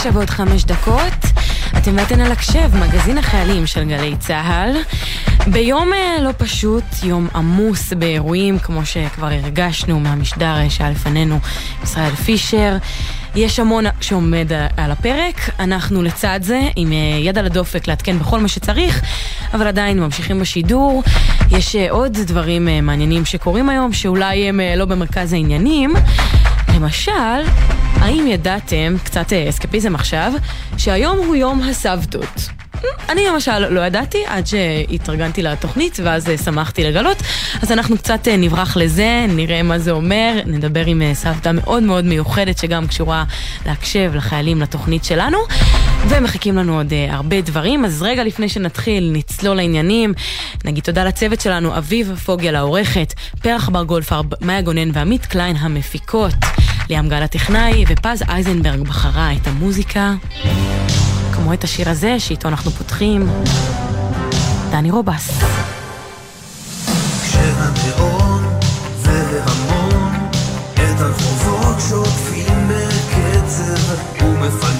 תשע ועוד חמש דקות. אתם ואתן על הקשב, מגזין החיילים של גלי צה"ל. ביום אה, לא פשוט, יום עמוס באירועים, כמו שכבר הרגשנו מהמשדר שהיה לפנינו, ישראל פישר. יש המון שעומד על הפרק, אנחנו לצד זה, עם אה, יד על הדופק לעדכן בכל מה שצריך, אבל עדיין ממשיכים בשידור. יש אה, עוד דברים מעניינים שקורים היום, שאולי הם לא במרכז העניינים. למשל, האם ידעתם, קצת אסקפיזם עכשיו, שהיום הוא יום הסבתות? אני למשל לא ידעתי עד שהתארגנתי לתוכנית ואז אה, שמחתי לגלות. אז אנחנו קצת אה, נברח לזה, נראה מה זה אומר, נדבר עם אה, סבתא מאוד מאוד מיוחדת שגם קשורה להקשב לחיילים לתוכנית שלנו. ומחכים לנו עוד הרבה דברים, אז רגע לפני שנתחיל נצלול לעניינים. נגיד תודה לצוות שלנו, אביב פוגל העורכת, פרח בר גולפר, מאיה גונן ועמית קליין המפיקות. ליאם גל הטכנאי ופז אייזנברג בחרה את המוזיקה. כמו את השיר הזה שאיתו אנחנו פותחים, דני רובס. והמון את הרחובות שוטפים בקצב ומפנים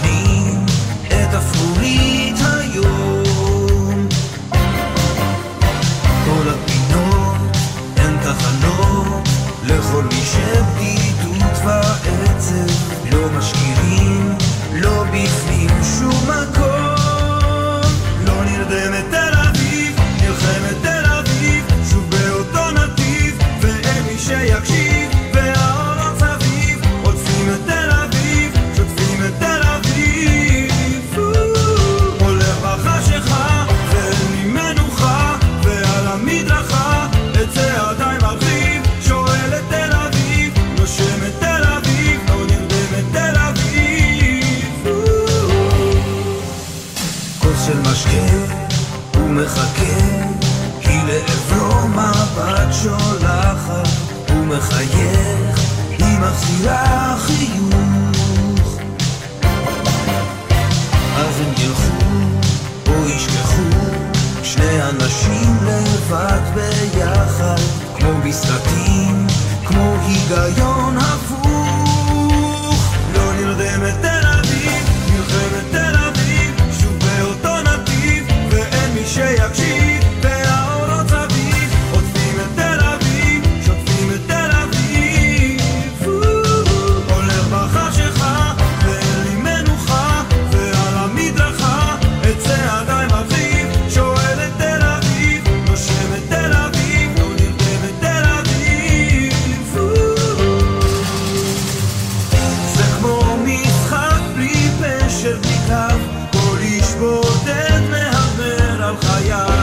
yeah.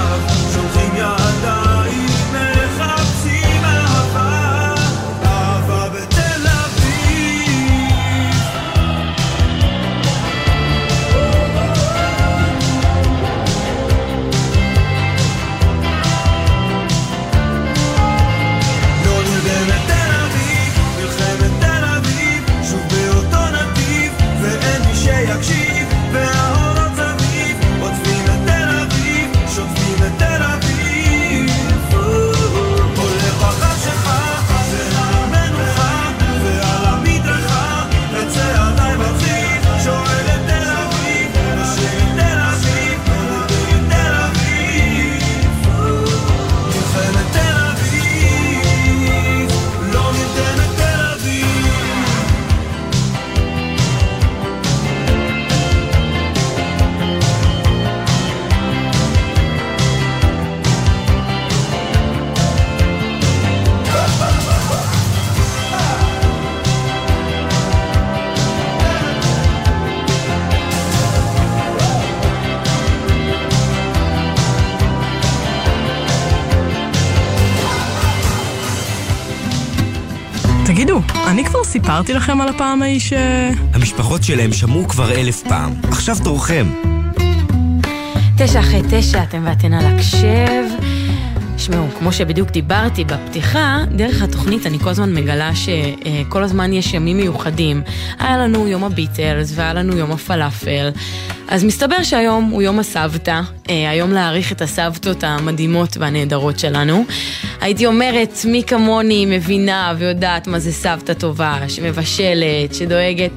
סיפרתי לכם על הפעם ההיא ש... המשפחות שלהם שמעו כבר אלף פעם. עכשיו תורכם. תשע אחרי תשע, אתם ואתן על הקשב. תשמעו, כמו שבדיוק דיברתי בפתיחה, דרך התוכנית אני כל הזמן מגלה שכל הזמן יש ימים מיוחדים. היה לנו יום הביטלס והיה לנו יום הפלאפל. אז מסתבר שהיום הוא יום הסבתא, אה, היום להעריך את הסבתות המדהימות והנהדרות שלנו. הייתי אומרת, מי כמוני מבינה ויודעת מה זה סבתא טובה, שמבשלת, שדואגת.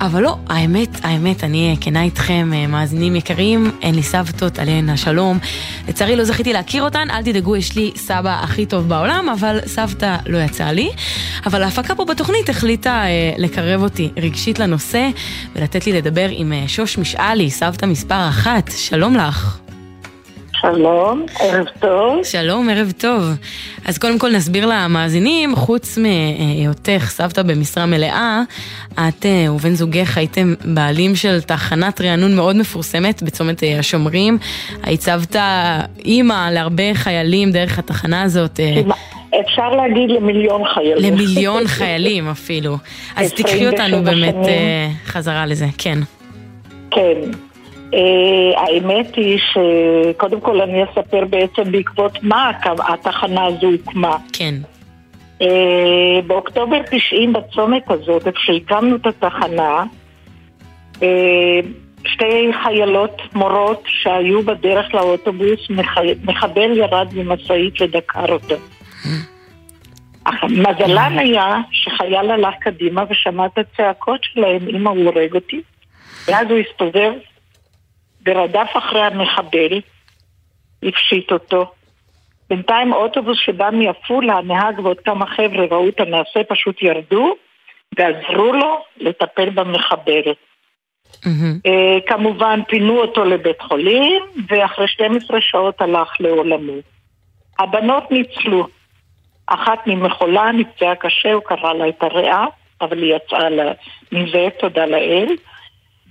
אבל לא, האמת, האמת, אני כנה איתכם, אה, מאזינים יקרים, אין לי סבתות, עליהן השלום. לצערי לא זכיתי להכיר אותן, אל תדאגו, יש לי סבא הכי טוב בעולם, אבל סבתא לא יצאה לי. אבל ההפקה פה בתוכנית החליטה אה, לקרב אותי רגשית לנושא, ולתת לי לדבר עם אה, שוש משאלי, סבתא מספר אחת. שלום לך. שלום, ערב טוב. שלום, ערב טוב. אז קודם כל נסביר למאזינים, חוץ מהיותך סבתא במשרה מלאה, את אה, ובן זוגך הייתם בעלים של תחנת רענון מאוד מפורסמת בצומת אה, השומרים. היית סבתא אימא להרבה חיילים דרך התחנה הזאת. אה, אפשר להגיד למיליון חיילים. למיליון חיילים אפילו. אז תקחי אותנו באמת שנים. חזרה לזה, כן. כן. Uh, האמת היא שקודם כל אני אספר בעצם בעקבות מה התחנה הזו הוקמה. כן. Uh, באוקטובר 90 בצומת הזאת, איפה שהקמנו את התחנה, uh, שתי חיילות מורות שהיו בדרך לאוטובוס, מחבל ירד ממשאית ודקר אותו. מזלן היה שחייל הלך קדימה ושמע את הצעקות שלהם, אמא הוא הורג אותי. ואז הוא הסתובב ורדף אחרי המחבל, הפשיט אותו. בינתיים אוטובוס שבא מעפולה, הנהג ועוד כמה חבר'ה ראו את המעשה, פשוט ירדו ועזרו לו לטפל במחבל. Mm-hmm. כמובן פינו אותו לבית חולים, ואחרי 12 שעות הלך לעולמו. הבנות ניצלו. אחת ממחולה נפצעה קשה, הוא קרא לה את הריאה, אבל היא יצאה מזה, תודה לאל.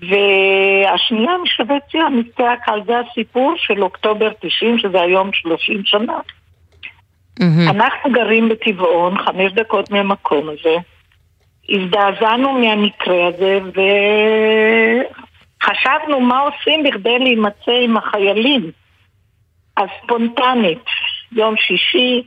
והשנייה משווציה נפצעה קל, זה הסיפור של אוקטובר 90, שזה היום 30 שנה. Mm-hmm. אנחנו גרים בטבעון, חמש דקות מהמקום הזה. הזדעזענו מהמקרה הזה וחשבנו מה עושים בכדי להימצא עם החיילים. אז ספונטנית, יום שישי,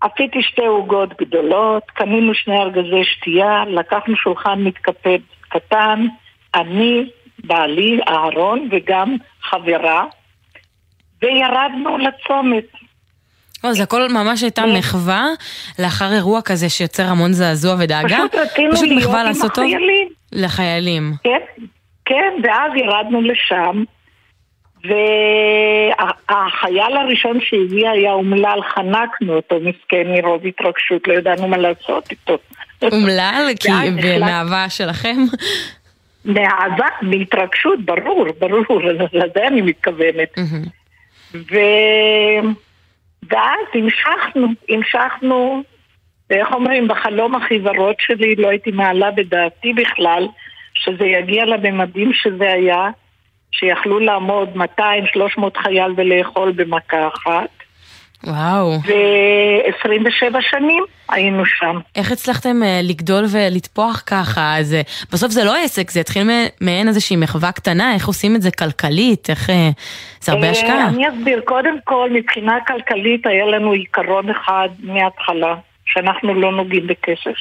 עשיתי שתי עוגות גדולות, קנינו שני ארגזי שתייה, לקחנו שולחן מתקפד קטן, אני, בעלי, אהרון וגם חברה, וירדנו לצומת. לא, זה הכל ממש הייתה מחווה לאחר אירוע כזה שיוצר המון זעזוע ודאגה. פשוט רצינו פשוט להיות עם החיילים. לחיילים. כן, כן, ואז ירדנו לשם, והחייל הראשון שהגיע היה אומלל, חנקנו אותו, מסכן מרוב התרגשות, לא ידענו מה לעשות איתו. אומלל? כי במאהבה שלכם? מאהבה, מהתרגשות, ברור, ברור, לזה אני מתכוונת. ו... ואז המשכנו, המשכנו, איך אומרים, בחלום הכי ורוד שלי לא הייתי מעלה בדעתי בכלל שזה יגיע לממדים שזה היה, שיכלו לעמוד 200-300 חייל ולאכול במכה אחת. וואו. ו-27 שנים היינו שם. איך הצלחתם uh, לגדול ולטפוח ככה? אז uh, בסוף זה לא עסק, זה התחיל מעין איזושהי מחווה קטנה, איך עושים את זה כלכלית? איך... Uh, זה הרבה השקעה. אני אסביר. קודם כל, מבחינה כלכלית היה לנו עיקרון אחד מההתחלה, שאנחנו לא נוגעים בכסף.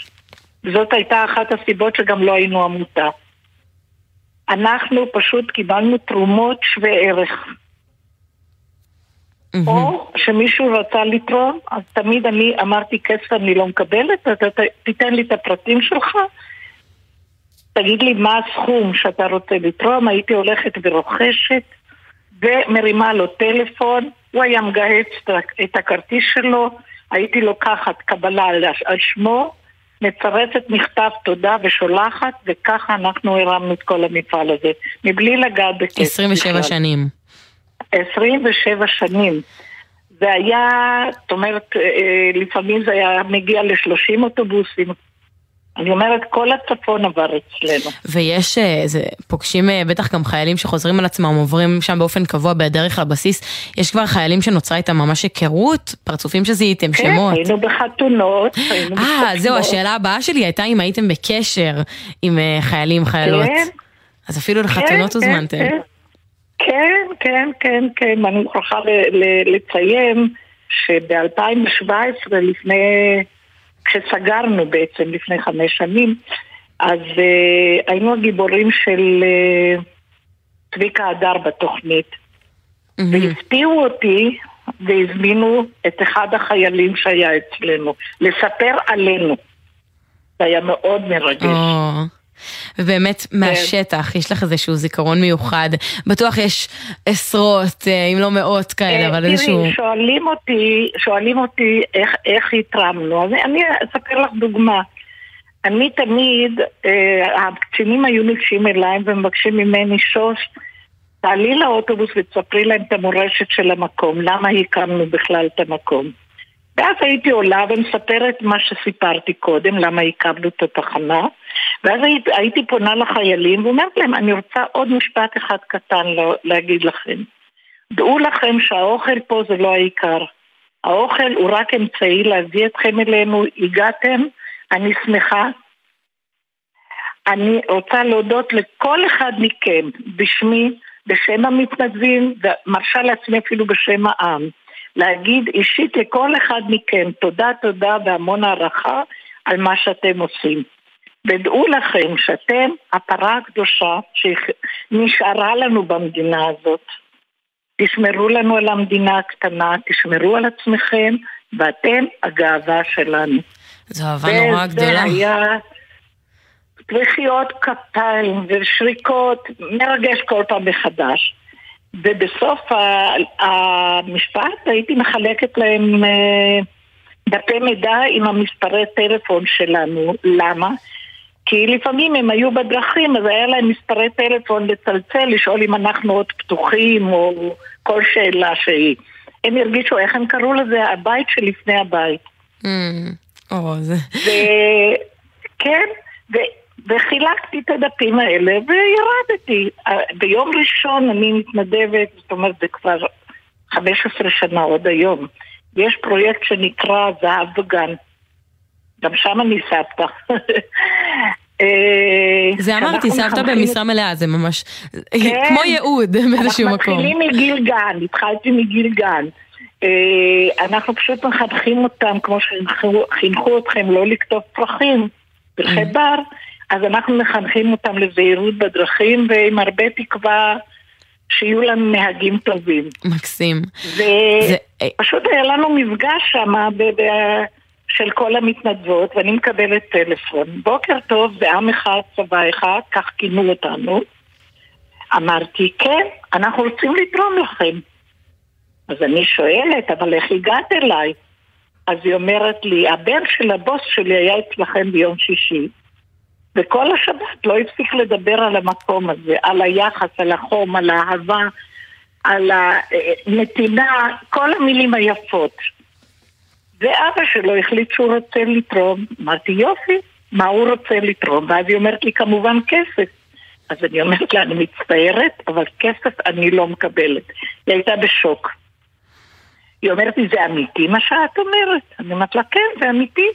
זאת הייתה אחת הסיבות שגם לא היינו עמותה. אנחנו פשוט קיבלנו תרומות שווה ערך. Mm-hmm. או שמישהו רצה לתרום, אז תמיד אני אמרתי כסף אני לא מקבלת, אתה תיתן לי את הפרטים שלך, תגיד לי מה הסכום שאתה רוצה לתרום, הייתי הולכת ורוכשת ומרימה לו טלפון, הוא היה מגהץ את הכרטיס שלו, הייתי לוקחת קבלה על שמו, מצרפת מכתב תודה ושולחת, וככה אנחנו הרמנו את כל המפעל הזה, מבלי לגעת בכסף. 27 בכלל. שנים. 27 שנים. זה היה, זאת אומרת, אה, אה, לפעמים זה היה מגיע ל-30 אוטובוסים. אני אומרת, כל הצפון עבר אצלנו. ויש, אה, זה, פוגשים בטח גם חיילים שחוזרים על עצמם, עוברים שם באופן קבוע בדרך לבסיס. יש כבר חיילים שנוצרה איתם ממש היכרות? פרצופים שזיהיתם, כן, שמות? כן, היינו בחתונות. אה, זהו, השאלה הבאה שלי הייתה אם הייתם בקשר עם חיילים, חיילות. כן. אז אפילו לחתונות כן, הוזמנתם. כן, כן. כן, כן, כן, כן, אני מוכרחה לציין שב-2017, לפני, כשסגרנו בעצם לפני חמש שנים, אז uh, היינו הגיבורים של uh, צביקה הדר בתוכנית. Mm-hmm. והפתיעו אותי והזמינו את אחד החיילים שהיה אצלנו, לספר עלינו. זה היה מאוד מרגש. Oh. ובאמת מהשטח, יש לך איזשהו זיכרון מיוחד. בטוח יש עשרות, אה, אם לא מאות כאלה, אבל איזשהו... תראי, שואלים אותי, שואלים אותי איך, איך התרמנו. אז אני אספר לך דוגמה. אני תמיד, אה, הקצינים היו ניגשים אליי ומבקשים ממני שוש, תעלי לאוטובוס ותספרי להם את המורשת של המקום, למה הקמנו בכלל את המקום. ואז הייתי עולה ומספרת מה שסיפרתי קודם, למה הקמנו את התחנה, ואז הייתי, פונה לחיילים ואומרת להם, אני רוצה עוד משפט אחד קטן להגיד לכם. דעו לכם שהאוכל פה זה לא העיקר. האוכל הוא רק אמצעי להביא אתכם אלינו, הגעתם, אני שמחה. אני רוצה להודות לכל אחד מכם בשמי, בשם המתנדבים, ומרשה לעצמי אפילו בשם העם. להגיד אישית לכל אחד מכם תודה, תודה והמון הערכה על מה שאתם עושים. ודעו לכם שאתם הפרה הקדושה שנשארה לנו במדינה הזאת. תשמרו לנו על המדינה הקטנה, תשמרו על עצמכם, ואתם הגאווה שלנו. זו אהבה נורא גדולה. וזה היה תחייות כפיים ושריקות, מרגש כל פעם מחדש. ובסוף המשפט הייתי מחלקת להם אה, דפי מידע עם המספרי טלפון שלנו. למה? כי לפעמים הם היו בדרכים, אז היה להם מספרי טלפון לצלצל, לשאול אם אנחנו עוד פתוחים, או כל שאלה שהיא. הם הרגישו, איך הם קראו לזה? הבית שלפני הבית. Mm, או, זה... כן, וחילקתי את הדפים האלה וירדתי. ביום ראשון אני מתנדבת, זאת אומרת זה כבר 15 שנה עוד היום. יש פרויקט שנקרא זהב בגן. גם שם אני סבתא. אה, זה אמרתי, סבתא במשרה מלאה, זה ממש כן. כמו ייעוד באיזשהו מקום. אנחנו מתחילים מגיל גן, התחלתי מגיל גן. אה, אנחנו פשוט מחנכים אותם כמו שחינכו אתכם לא לכתוב פרחים, פרחי mm. בר. אז אנחנו מחנכים אותם לזהירות בדרכים ועם הרבה תקווה שיהיו לנו נהגים טובים. מקסים. ופשוט. היה לנו מפגש שם של כל המתנדבות ואני מקבלת טלפון. בוקר טוב, זה עם אחד, צבא אחד, כך כינו אותנו. אמרתי, כן, אנחנו רוצים לתרום לכם. אז אני שואלת, אבל איך הגעת אליי? אז היא אומרת לי, הבן של הבוס שלי היה אצלכם ביום שישי. וכל השבת לא הפסיק לדבר על המקום הזה, על היחס, על החום, על האהבה, על הנתינה, כל המילים היפות. ואבא שלו החליט שהוא רוצה לתרום. אמרתי, יופי, מה הוא רוצה לתרום? ואז היא אומרת לי, כמובן כסף. אז אני אומרת לה, אני מצטערת, אבל כסף אני לא מקבלת. היא הייתה בשוק. היא אומרת לי, זה אמיתי מה שאת אומרת? אני אומרת לה, כן, זה אמיתי.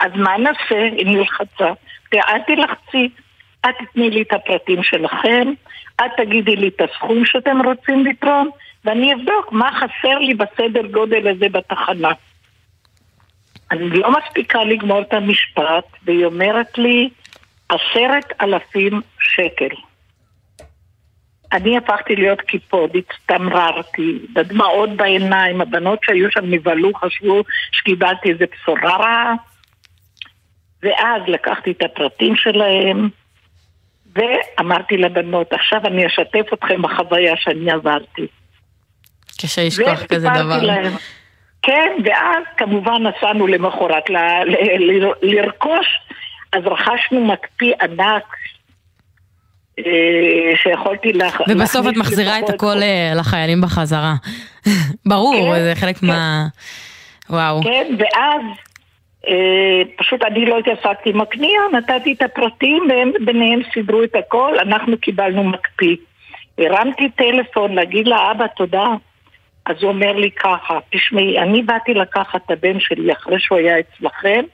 אז מה נעשה? היא נלחצה. אל תלחצי, את תתני לי את הפרטים שלכם, את תגידי לי את הסכום שאתם רוצים לתרום, ואני אבדוק מה חסר לי בסדר גודל הזה בתחנה. אני לא מספיקה לגמור את המשפט, והיא אומרת לי, עשרת אלפים שקל. אני הפכתי להיות קיפוד, הצטמררתי, בדמעות בעיניים, הבנות שהיו שם נבהלו, חשבו שקיבלתי איזה בשורה רעה. ואז לקחתי את הפרטים שלהם, ואמרתי לבנות, עכשיו אני אשתף אתכם בחוויה שאני עברתי. קשה לשכוח כזה דבר. להם. כן, ואז כמובן נסענו למחרת ל- ל- ל- לרכוש, אז רכשנו מקפיא ענק אה, שיכולתי להכניס... ובסוף את מחזירה את הכל אה, לחיילים בחזרה. ברור, כן, זה חלק כן. מה... וואו. כן, ואז אה, פשוט אני לא התעסקתי עם הקנייה, נתתי את הפרטים והם ביניהם סידרו את הכל, אנחנו קיבלנו מקפיא. הרמתי טלפון להגיד לאבא תודה, אז הוא אומר לי ככה, תשמעי, אני באתי לקחת את הבן שלי אחרי שהוא היה אצלכם,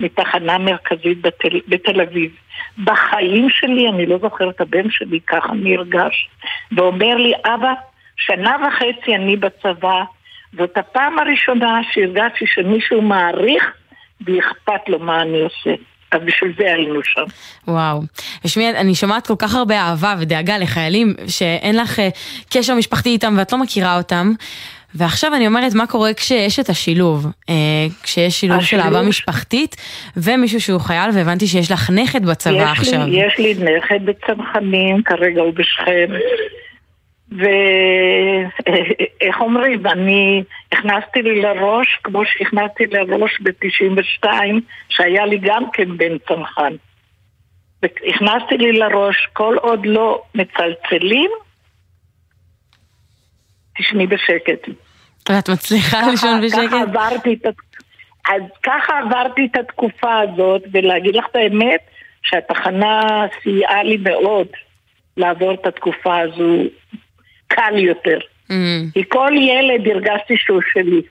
מתחנה מרכזית בתל, בתל אביב. בחיים שלי אני לא זוכרת את הבן שלי, ככה נרגש. ואומר לי, אבא, שנה וחצי אני בצבא, זאת הפעם הראשונה שהרגשתי שמישהו מעריך ואכפת לו מה אני עושה. אז בשביל זה היינו שם. וואו. תשמעי, אני שומעת כל כך הרבה אהבה ודאגה לחיילים שאין לך אה, קשר משפחתי איתם ואת לא מכירה אותם. ועכשיו אני אומרת, מה קורה כשיש את השילוב? אה, כשיש שילוב של השילוב- אהבה משפחתית ומישהו שהוא חייל, והבנתי שיש לך נכד בצבא יש עכשיו. לי, יש לי נכד בצנחנים, כרגע הוא בשכם. ואיך אומרים, אני הכנסתי לי לראש, כמו שהכנסתי לראש ב-92, שהיה לי גם כן בן צנחן. הכנסתי לי לראש, כל עוד לא מצלצלים, תשמעי בשקט. ואת מצליחה לישון ככה בשקט? עברתי את, אז ככה עברתי את התקופה הזאת, ולהגיד לך את האמת, שהתחנה סייעה לי מאוד לעבור את התקופה הזו קל יותר. אמ, כי כל ילד הרגשתי שהוא שלי.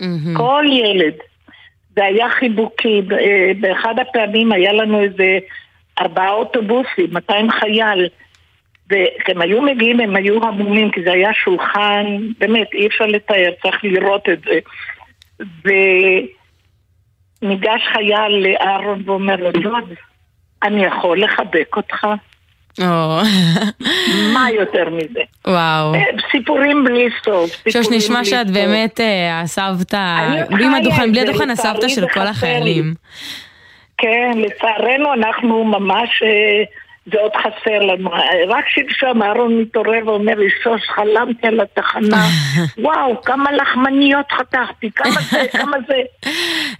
אמ, כל ילד. זה היה חיבוקי. אה, באחד הפעמים היה לנו איזה ארבעה אוטובוסים, 200 חייל. וכשהם היו מגיעים הם היו המומים, כי זה היה שולחן, באמת, אי אפשר לתאר, צריך לראות את זה. וניגש חייל לאהרון ואומר לו, דוד, אני יכול לחבק אותך? מה יותר מזה? וואו. אה, סיפורים בלי סוף. שוש, נשמע שאת סוף. באמת אה, הסבתא, בלי הדוכן, בלי הדוכן הסבתא של כל החיילים. כן, לצערנו אנחנו ממש, אה, זה עוד חסר לנו. רק שלשום אהרון מתעורר ואומר לי, שוש, חלמתי על התחנה. וואו, כמה לחמניות חתכתי, כמה זה, כמה זה.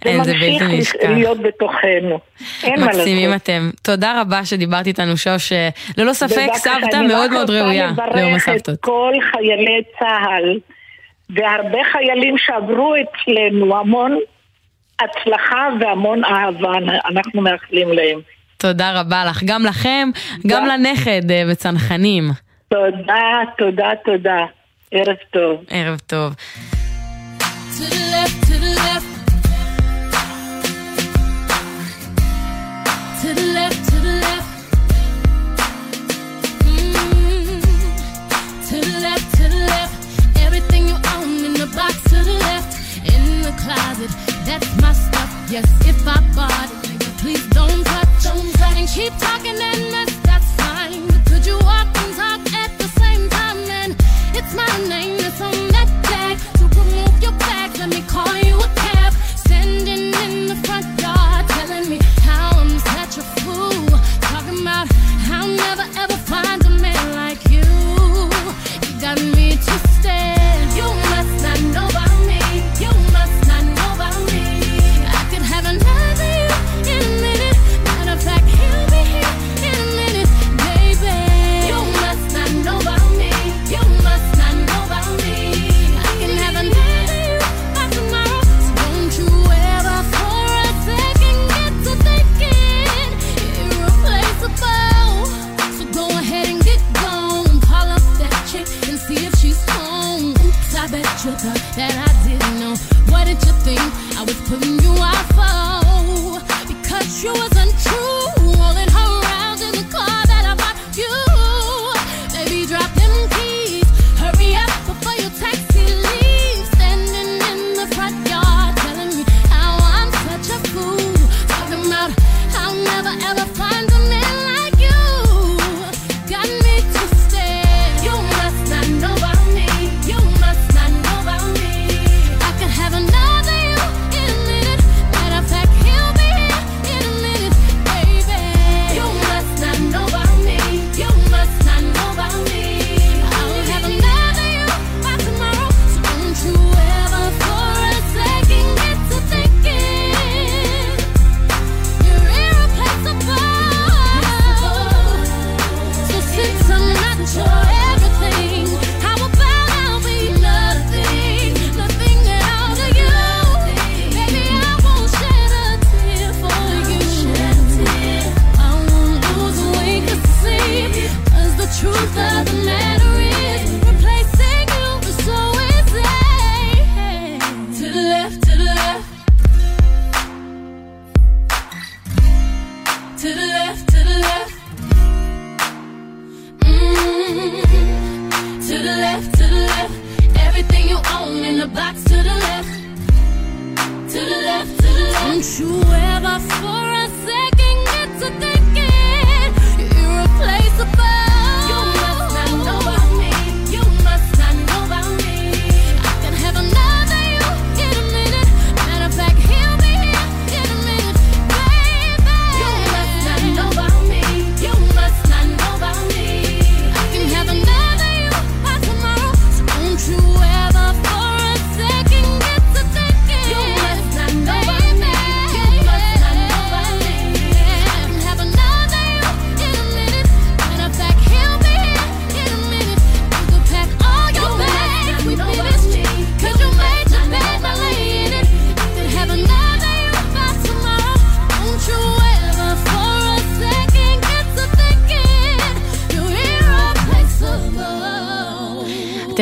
זה ממשיך. להיות בתוכנו. אין מה לעשות. מקסימים אתם. תודה רבה שדיברת איתנו, שוש. ללא ספק סבתא אני מאוד מאוד ראויה ליום לברך את הסבתות. כל חיילי צה"ל והרבה חיילים שעברו אצלנו המון הצלחה והמון אהבה אנחנו מאחלים להם. תודה רבה לך, גם לכם, גם לנכד אה, בצנחנים. תודה, תודה, תודה. ערב טוב. ערב טוב. To the left, to the left. To the left,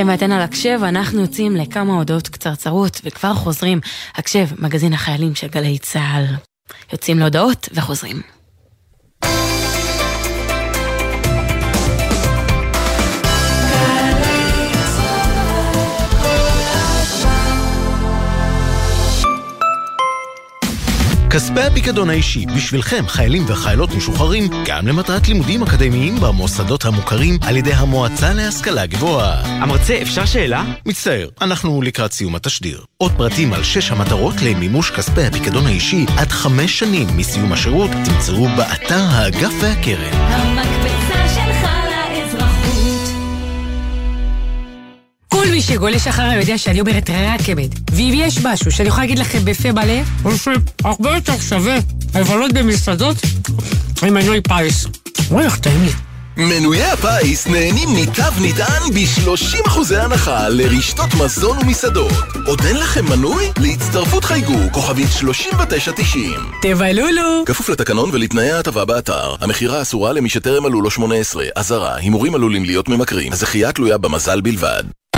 אתם ואתן על הקשב, אנחנו יוצאים לכמה הודעות קצרצרות וכבר חוזרים. הקשב, מגזין החיילים של גלי צה"ל. יוצאים להודעות וחוזרים. כספי הפיקדון האישי בשבילכם, חיילים וחיילות משוחררים, גם למטרת לימודים אקדמיים במוסדות המוכרים על ידי המועצה להשכלה גבוהה. המרצה, אפשר שאלה? מצטער, אנחנו לקראת סיום התשדיר. עוד פרטים על שש המטרות למימוש כספי הפיקדון האישי עד חמש שנים מסיום השירות תמצאו באתר האגף והקרן. המקפצה כל מי שגולש אחריי יודע שאני אומרת רק אמת. ואם יש משהו שאני יכולה להגיד לכם בפה מלא, הוא שהרבה יותר שווה לבלות במסעדות עם מנוי פיס. וואי, איך טעים לי. מנויי הפיס נהנים מתו נטען ב-30% הנחה לרשתות מזון ומסעדות. עוד אין לכם מנוי? להצטרפות חייגו, כוכבית 3990. תבלולו! כפוף לתקנון ולתנאי ההטבה באתר. המכירה אסורה למי שטרם מלאו לו 18. אזהרה, הימורים עלולים להיות ממכרים. הזכייה תלויה במזל בלבד.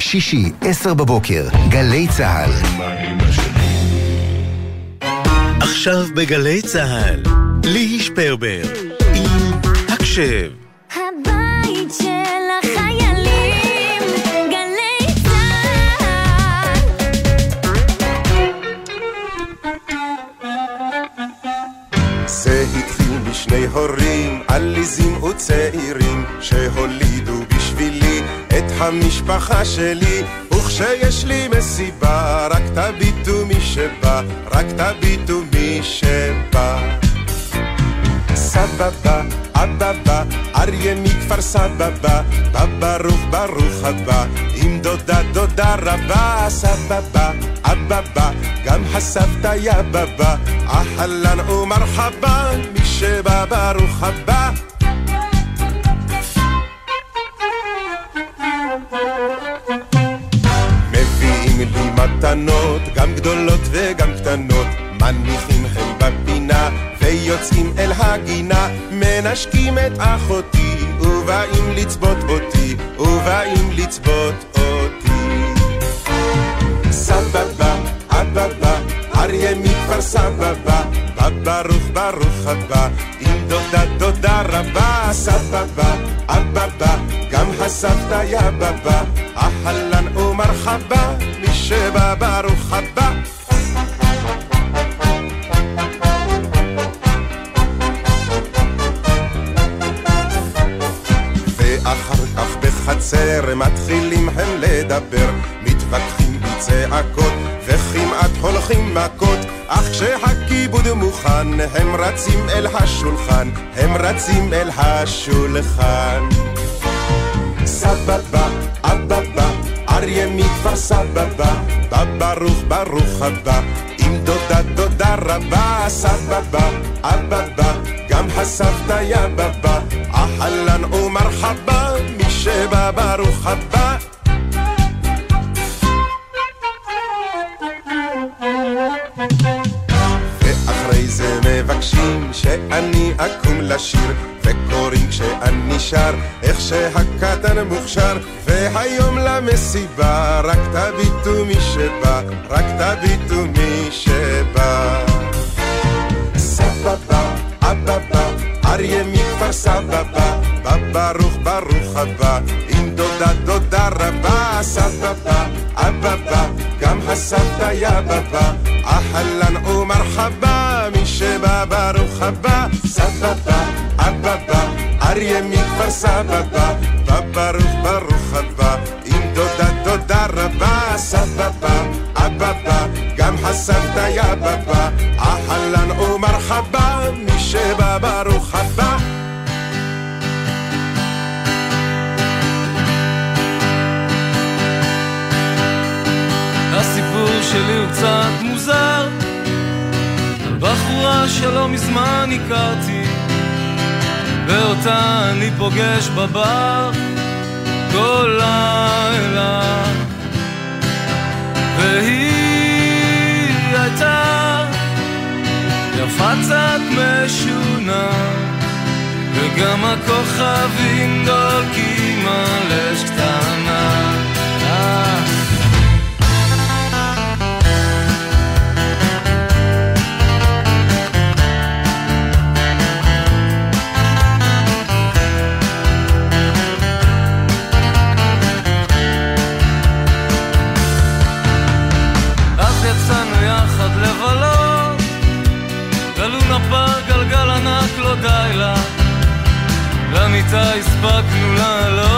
שישי, עשר בבוקר, גלי צה"ל. עכשיו בגלי צה"ל, ליהי שפרבר, עם הקשב. הבית של החיילים, גלי צה"ל. זה התחיל משני הורים עליזים וצעירים שהולידו בשבילי את המשפחה שלי. וכשיש לי מסיבה רק תביטו מי שבא, רק תביטו מי שבא. סבבה, אבבה, אריה מכפר סבבה, בא ברוך ברוך הבא, עם דודה דודה רבה, סבבה, אבבה, גם הסבתא יבבה, אהלן ומרחבה, מי שבא ברוך הבא. מתנות, גם גדולות וגם קטנות, מניחים הם בפינה, ויוצאים אל הגינה, מנשקים את אחותי, ובאים לצבות אותי, ובאים לצבות אותי. סבבה, אבבה, אריה מכפר סבבה, בא ברוך ברוך הבא, עם דודה דודה רבה, סבבה, אבבה, גם הסבתא יבבה, אהלן ומרחבה, מי שבא ברוך הבא. ואחר כך בחצר מתחילים הם לדבר, מתווכחים בצעקות וכמעט הולכים מכות, אך כשהכיבוד מוכן הם רצים אל השולחן, הם רצים אל השולחן. סבבה, אבבה, אריה מכפר סבבה, בא ברוך ברוך הבא, עם דודה דודה רבה, סבבה, אבבה, גם הסבתא יבבה, אהלן ומרחבה, מי שבא ברוך הבא. מבקשים שאני אקום לשיר וקוראים כשאני שר איך שהקטן מוכשר. והיום למסיבה רק תביטו מי שבא רק תביטו מי שבא. סבבה, אבבה, אריה מכפר סבבה בא ברוך הבא דודה דודה רבה סבבה, אבבה, גם הסבתא יבבה. אהלן ומרחבה מי שבא ברוך הבא. סבבה, אבבה, אריה מכפר סבבה. בא ברוך ברוך הבא. עם דודה דודה רבה סבבה, אבבה, גם הסבתא יבבה. אהלן ומרחבה מי שבא ברוך הבא הסיפור שלי הוא קצת מוזר, על בחורה שלא מזמן הכרתי, ואותה אני פוגש בבר כל לילה. והיא הייתה יפה קצת משונה, וגם הכוכבים דולקים על אש קטנה. למיטה הספקנו לעלות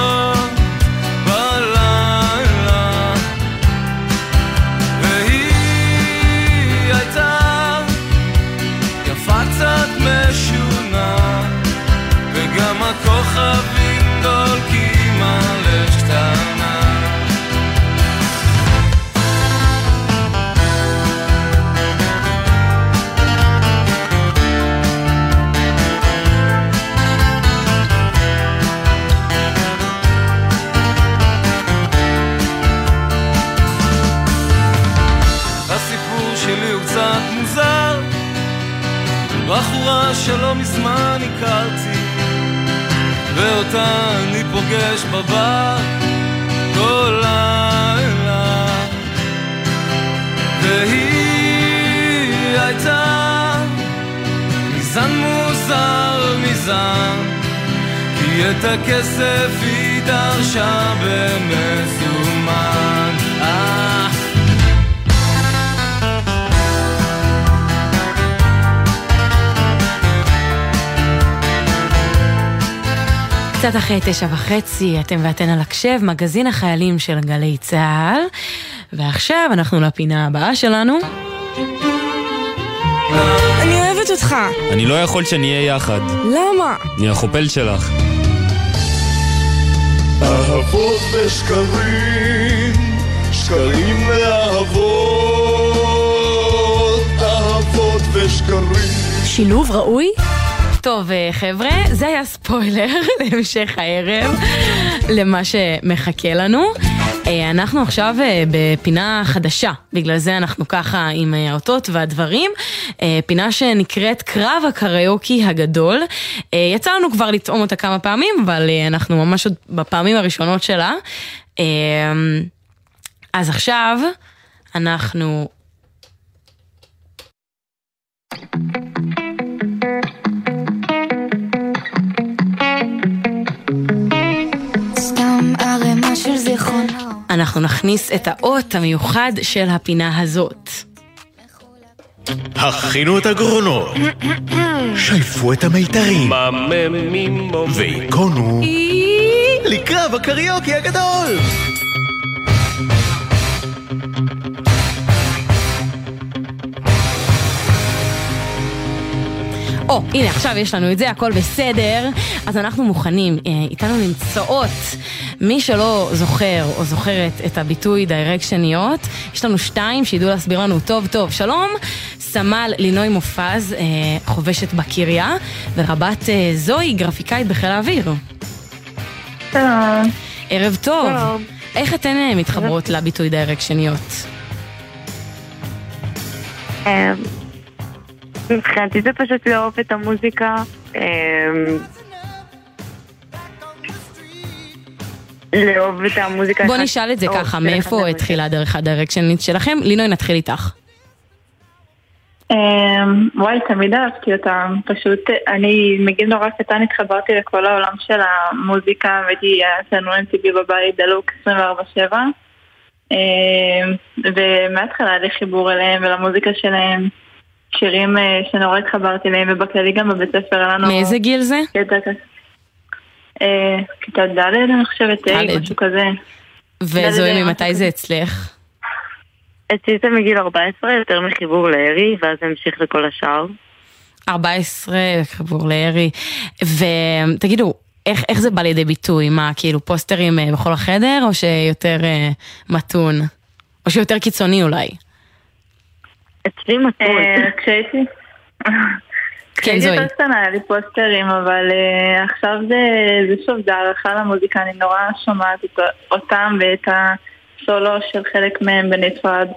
מזמן הכרתי ואותה אני פוגש בבר כל לילה. והיא הייתה מזן מוזר מזן כי את הכסף היא דרשה במזומן קצת אחרי תשע וחצי, אתם ואתן על הקשב, מגזין החיילים של גלי צה"ל. ועכשיו אנחנו לפינה הבאה שלנו. אני אוהבת אותך. אני לא יכול שנהיה יחד. למה? אני החופל שלך. אהבות ושקרים, שקרים ואהבות, אהבות ושקרים. שילוב ראוי? טוב, אה, חבר'ה, זה היה ספוילר להמשך הערב, למה שמחכה לנו. אה, אנחנו עכשיו אה, בפינה חדשה, בגלל זה אנחנו ככה עם האותות והדברים. פינה שנקראת קרב הקריוקי הגדול. יצא לנו כבר לטעום אותה כמה פעמים, אבל אנחנו ממש עוד בפעמים הראשונות שלה. אז עכשיו אנחנו אנחנו נכניס את האות המיוחד של הפינה הזאת. הכינו את הגרונות, שלפו את המיתרים, והיכונו לקרב הקריוקי הגדול! או, הנה עכשיו יש לנו את זה, הכל בסדר, אז אנחנו מוכנים. אה, איתנו נמצאות, מי שלא זוכר או זוכרת את הביטוי דיירקשניות, יש לנו שתיים שידעו להסביר לנו טוב טוב. שלום, סמל לינוי מופז, אה, חובשת בקריה, ורבת אה, זוהי, גרפיקאית בחיל האוויר. שלום. ערב טוב. שלום. איך אתן אה, מתחברות לביטוי דיירקשניות? אה, מבחינתי זה פשוט לאהוב את המוזיקה. אה, לאהוב את המוזיקה. בוא נשאל את זה ככה, מאיפה התחילה הדרך הדירקשנית שלכם? לינוי, נתחיל איתך. אמ, וואי, תמיד אהבתי אותם. פשוט, אני מגיל נורא קטן התחברתי לכל העולם של המוזיקה, והייתי, היה אצלנו MTV בבית דלוק 24/7. אמ, ומההתחלה היה לי חיבור אליהם ולמוזיקה שלהם. שירים אה, שנורא התחברתי אליהם, ובכללי גם בבית ספר היה לנו... מאיזה גיל זה? אה, כיתה ד' אני חושבת, אה. משהו כזה. וזוהי, ממתי זה אצלך? אצלי זה מגיל 14, יותר מחיבור לארי, ואז המשיך לכל השאר. 14, חיבור לארי. ותגידו, איך, איך זה בא לידי ביטוי? מה, כאילו פוסטרים אה, בכל החדר, או שיותר אה, מתון? או שיותר קיצוני אולי. אצלי מטול. כשהייתי... כשהייתי יותר קטנה היה לי פוסטרים, אבל אה, עכשיו זה זה שוב, זה הערכה למוזיקה, אני נורא שומעת אותם ואת הסולו של חלק מהם בנפרד.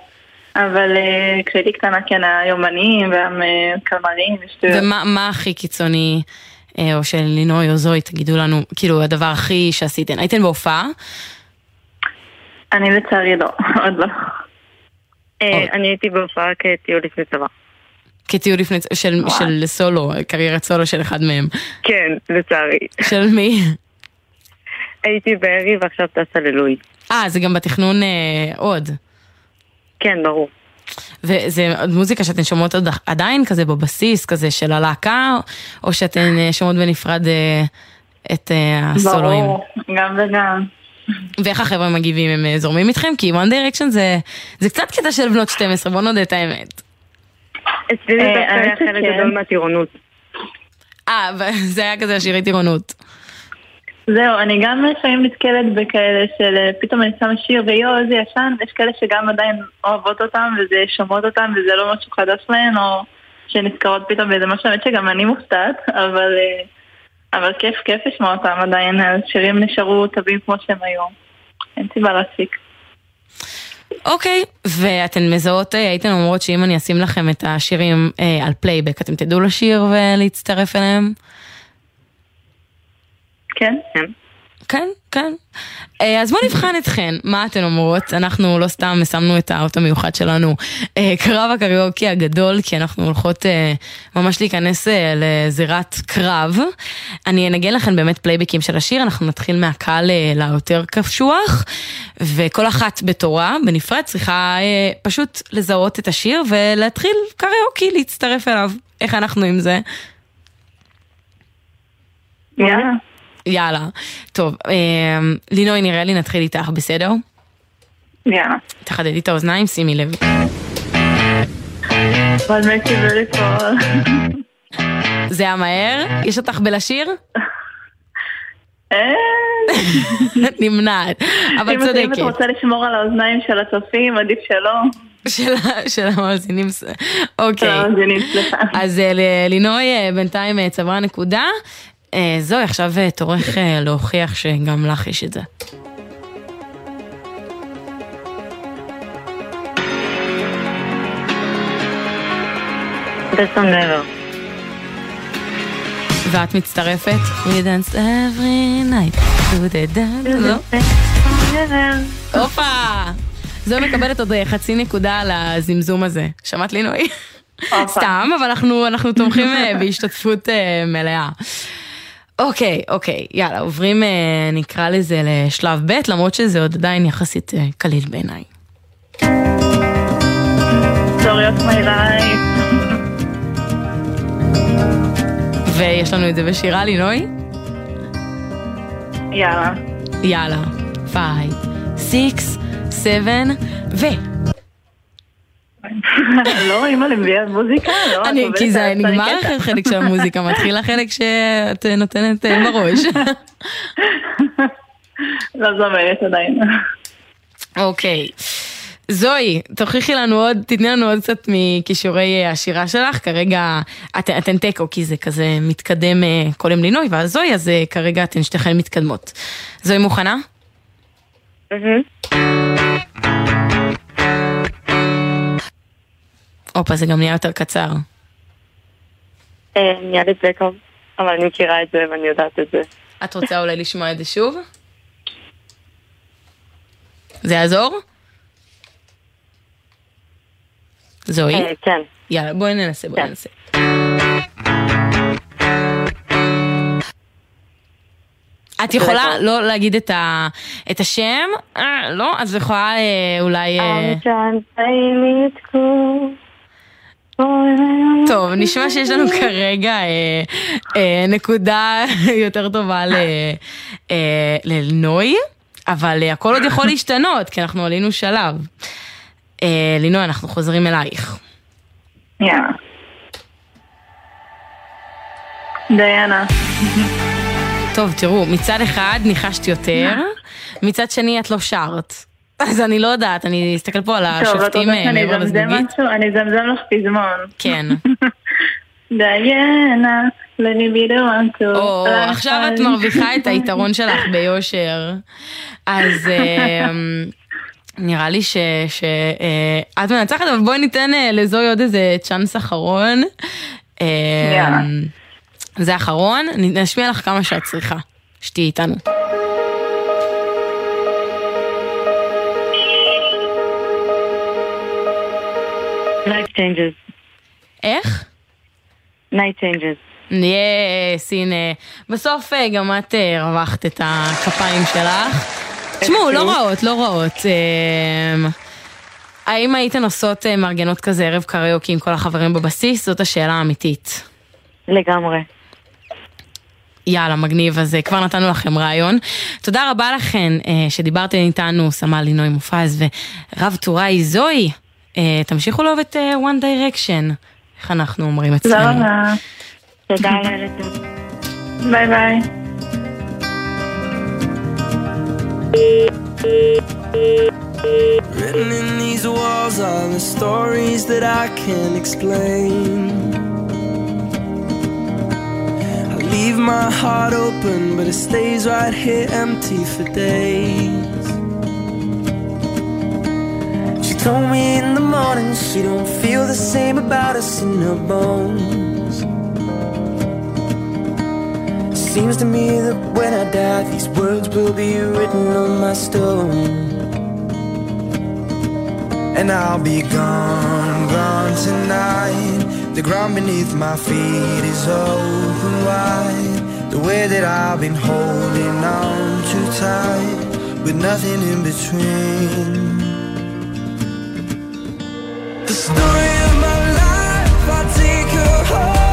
אבל אה, כשהייתי קטנה כן היה יומנים והקלמרים ושטויות. ומה מה הכי קיצוני, אה, או של לינוי או זוהי, תגידו לנו, כאילו הדבר הכי שעשיתן, הייתן בהופעה? אני לצערי לא, עוד לא. אה, אני הייתי בהופעה כטיול לפני צבא. כטיול לפני, של, של סולו, קריירת סולו של אחד מהם. כן, לצערי. של מי? הייתי בארי ועכשיו טסה ללואי. אה, זה גם בתכנון אה, עוד. כן, ברור. וזה מוזיקה שאתן שומעות עוד עדיין כזה בבסיס, כזה של הלהקה, או שאתן אה, שומעות בנפרד אה, את אה, הסולואים? ברור, גם וגם. ואיך החבר'ה מגיבים, הם אה, זורמים איתכם? כי One Direction זה, זה קצת קטע של בנות 12, בוא נודה את האמת. אצלי זה אה, דווקא היה חלק. גדול מהטירונות. אה, זה היה כזה שירי טירונות. זהו, אני גם לפעמים נתקלת בכאלה של אה, פתאום אני שמה שיר ויואו איזה ישן, ויש כאלה שגם עדיין אוהבות אותם וזה שומעות אותם וזה לא משהו חדש להן, או שנזכרות פתאום באיזה משהו, האמת שגם אני מופתעת, אבל, אה, אבל כיף, כיף לשמוע אותם עדיין, השירים נשארו טובים כמו שהם היו. אין סיבה להפסיק. אוקיי, ואתן מזהות, אה, הייתן אומרות שאם אני אשים לכם את השירים אה, על פלייבק, אתם תדעו לשיר ולהצטרף אליהם? כן, כן. כן, כן. אה, אז בואו נבחן אתכן, מה אתן אומרות? אנחנו לא סתם שמנו את האייטם המיוחד שלנו, אה, קרב הקריוקי הגדול, כי אנחנו הולכות אה, ממש להיכנס לזירת קרב. אני אנגן לכן באמת פלייבקים של השיר, אנחנו נתחיל מהקהל ליותר קשוח, וכל אחת בתורה, בנפרד, צריכה פשוט לזהות את השיר ולהתחיל קריוקי, להצטרף אליו. איך אנחנו עם זה? יאללה. יאללה. טוב, אה, לינוי, נראה לי נתחיל איתך, בסדר? יאללה. תחדדי את האוזניים, שימי לב. זה היה מהר? יש אותך בלשיר? נמנעת, אבל אתה- אם צודקת. רוצה לשמור על האוזניים של הצופים, עדיף שלא. של המאזינים, אוקיי. של המאזינים, סליחה. אז אה, לינוי אה, בינתיים אה, צברה נקודה. אה, זוהי, עכשיו אה, תורך אה, להוכיח שגם לך יש את זה. ואת מצטרפת? We dance every night to the dance, לא? הופה! זו מקבלת עוד אה, חצי נקודה על הזמזום הזה. שמעת לינוי? סתם, אבל אנחנו, תומכים אה, בהשתתפות אה, מלאה. אוקיי, אוקיי, יאללה, עוברים, אה, נקרא לזה לשלב ב', למרות שזה עוד עדיין יחסית אה, קליל בעיניי. ויש לנו את זה בשירה, לינוי? יאללה. יאללה, 5, 6, 7, ו... לא, אימא למביאה מוזיקה? לא, אני, כי זה נגמר קטע. לכם חלק של המוזיקה, מתחיל החלק שאת נותנת אה, בראש. לא זמרת עדיין. אוקיי. זוהי, תוכיחי לנו עוד, תתני לנו עוד קצת מכישורי אה, השירה שלך, כרגע את, אתן תיקו, כי זה כזה מתקדם אה, קודם לינוי, ואז זוהי, אז אה, כרגע אתן שתיכן מתקדמות. זוהי מוכנה? הופה, זה גם נהיה יותר קצר. אה, נהיה לי בקאפ, אבל אני מכירה את זה ואני יודעת את זה. את רוצה אולי לשמוע את זה שוב? זה יעזור? זוהי? אה, כן. יאללה, בואי ננסה, בואי ננסה. את יכולה לא להגיד את, ה, את השם? אה, לא? אז יכולה אה, אולי... אה, טוב, נשמע שיש לנו כרגע אה, אה, נקודה יותר טובה ל- אה, ללינוי, אבל אה, הכל עוד יכול להשתנות, כי אנחנו עלינו שלב. אה, לינוי, אנחנו חוזרים אלייך. יאללה. דיינה. טוב, תראו, מצד אחד ניחשת יותר, מצד שני את לא שרת. אז אני לא יודעת, אני אסתכל פה על השופטים אה, מעבר לזגוגית. אני אזמזם לך פזמון. כן. דיינה, לליבי דורנטו. או, עכשיו את מרוויחה את היתרון שלך ביושר. אז אה, נראה לי שאת מנצחת, אבל בואי ניתן אה, לזוהי עוד איזה צ'אנס אחרון. אה, יאללה. זה אחרון, נשמיע לך כמה שאת צריכה, שתהיי איתנו. Changes. איך? Night changes. יס, הנה. בסוף אה, גם את אה, הרווחת את הכפיים שלך. תשמעו, לא רעות, לא רעות. אה, האם הייתן עושות אה, מארגנות כזה ערב קריוקי עם כל החברים בבסיס? זאת השאלה האמיתית. לגמרי. יאללה, מגניב, אז אה, כבר נתנו לכם רעיון. תודה רבה לכן אה, שדיברתם איתנו, סמל לינוי מופז ורב טוראי זוהי. אה, תמשיכו לאהוב את אה, One Direction, איך אנחנו אומרים אצלנו. תודה רבה. תודה טוב. ביי ביי. Written in these walls are the stories that I can't explain. I leave my heart open, but it stays right here empty for days. Told me in the morning she don't feel the same about us in her bones. Seems to me that when I die, these words will be written on my stone. And I'll be gone, gone tonight. The ground beneath my feet is open wide. The way that I've been holding on too tight, with nothing in between. The story of my life, I take her home.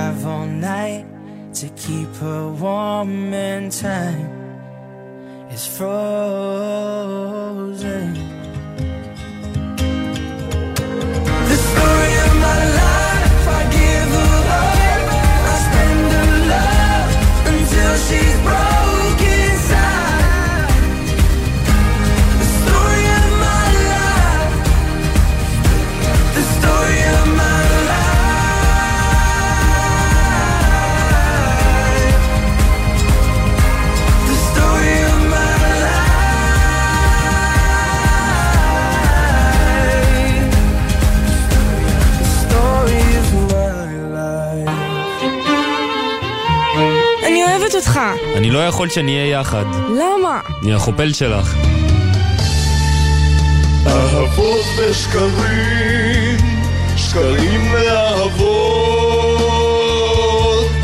Drive all night to keep her warm and time is frozen. The story of my life, I give her hope. I spend her love until she's broke אני לא יכול שנהיה יחד. למה? אני החופל שלך. אהבות ושקרים, שקרים ואהבות,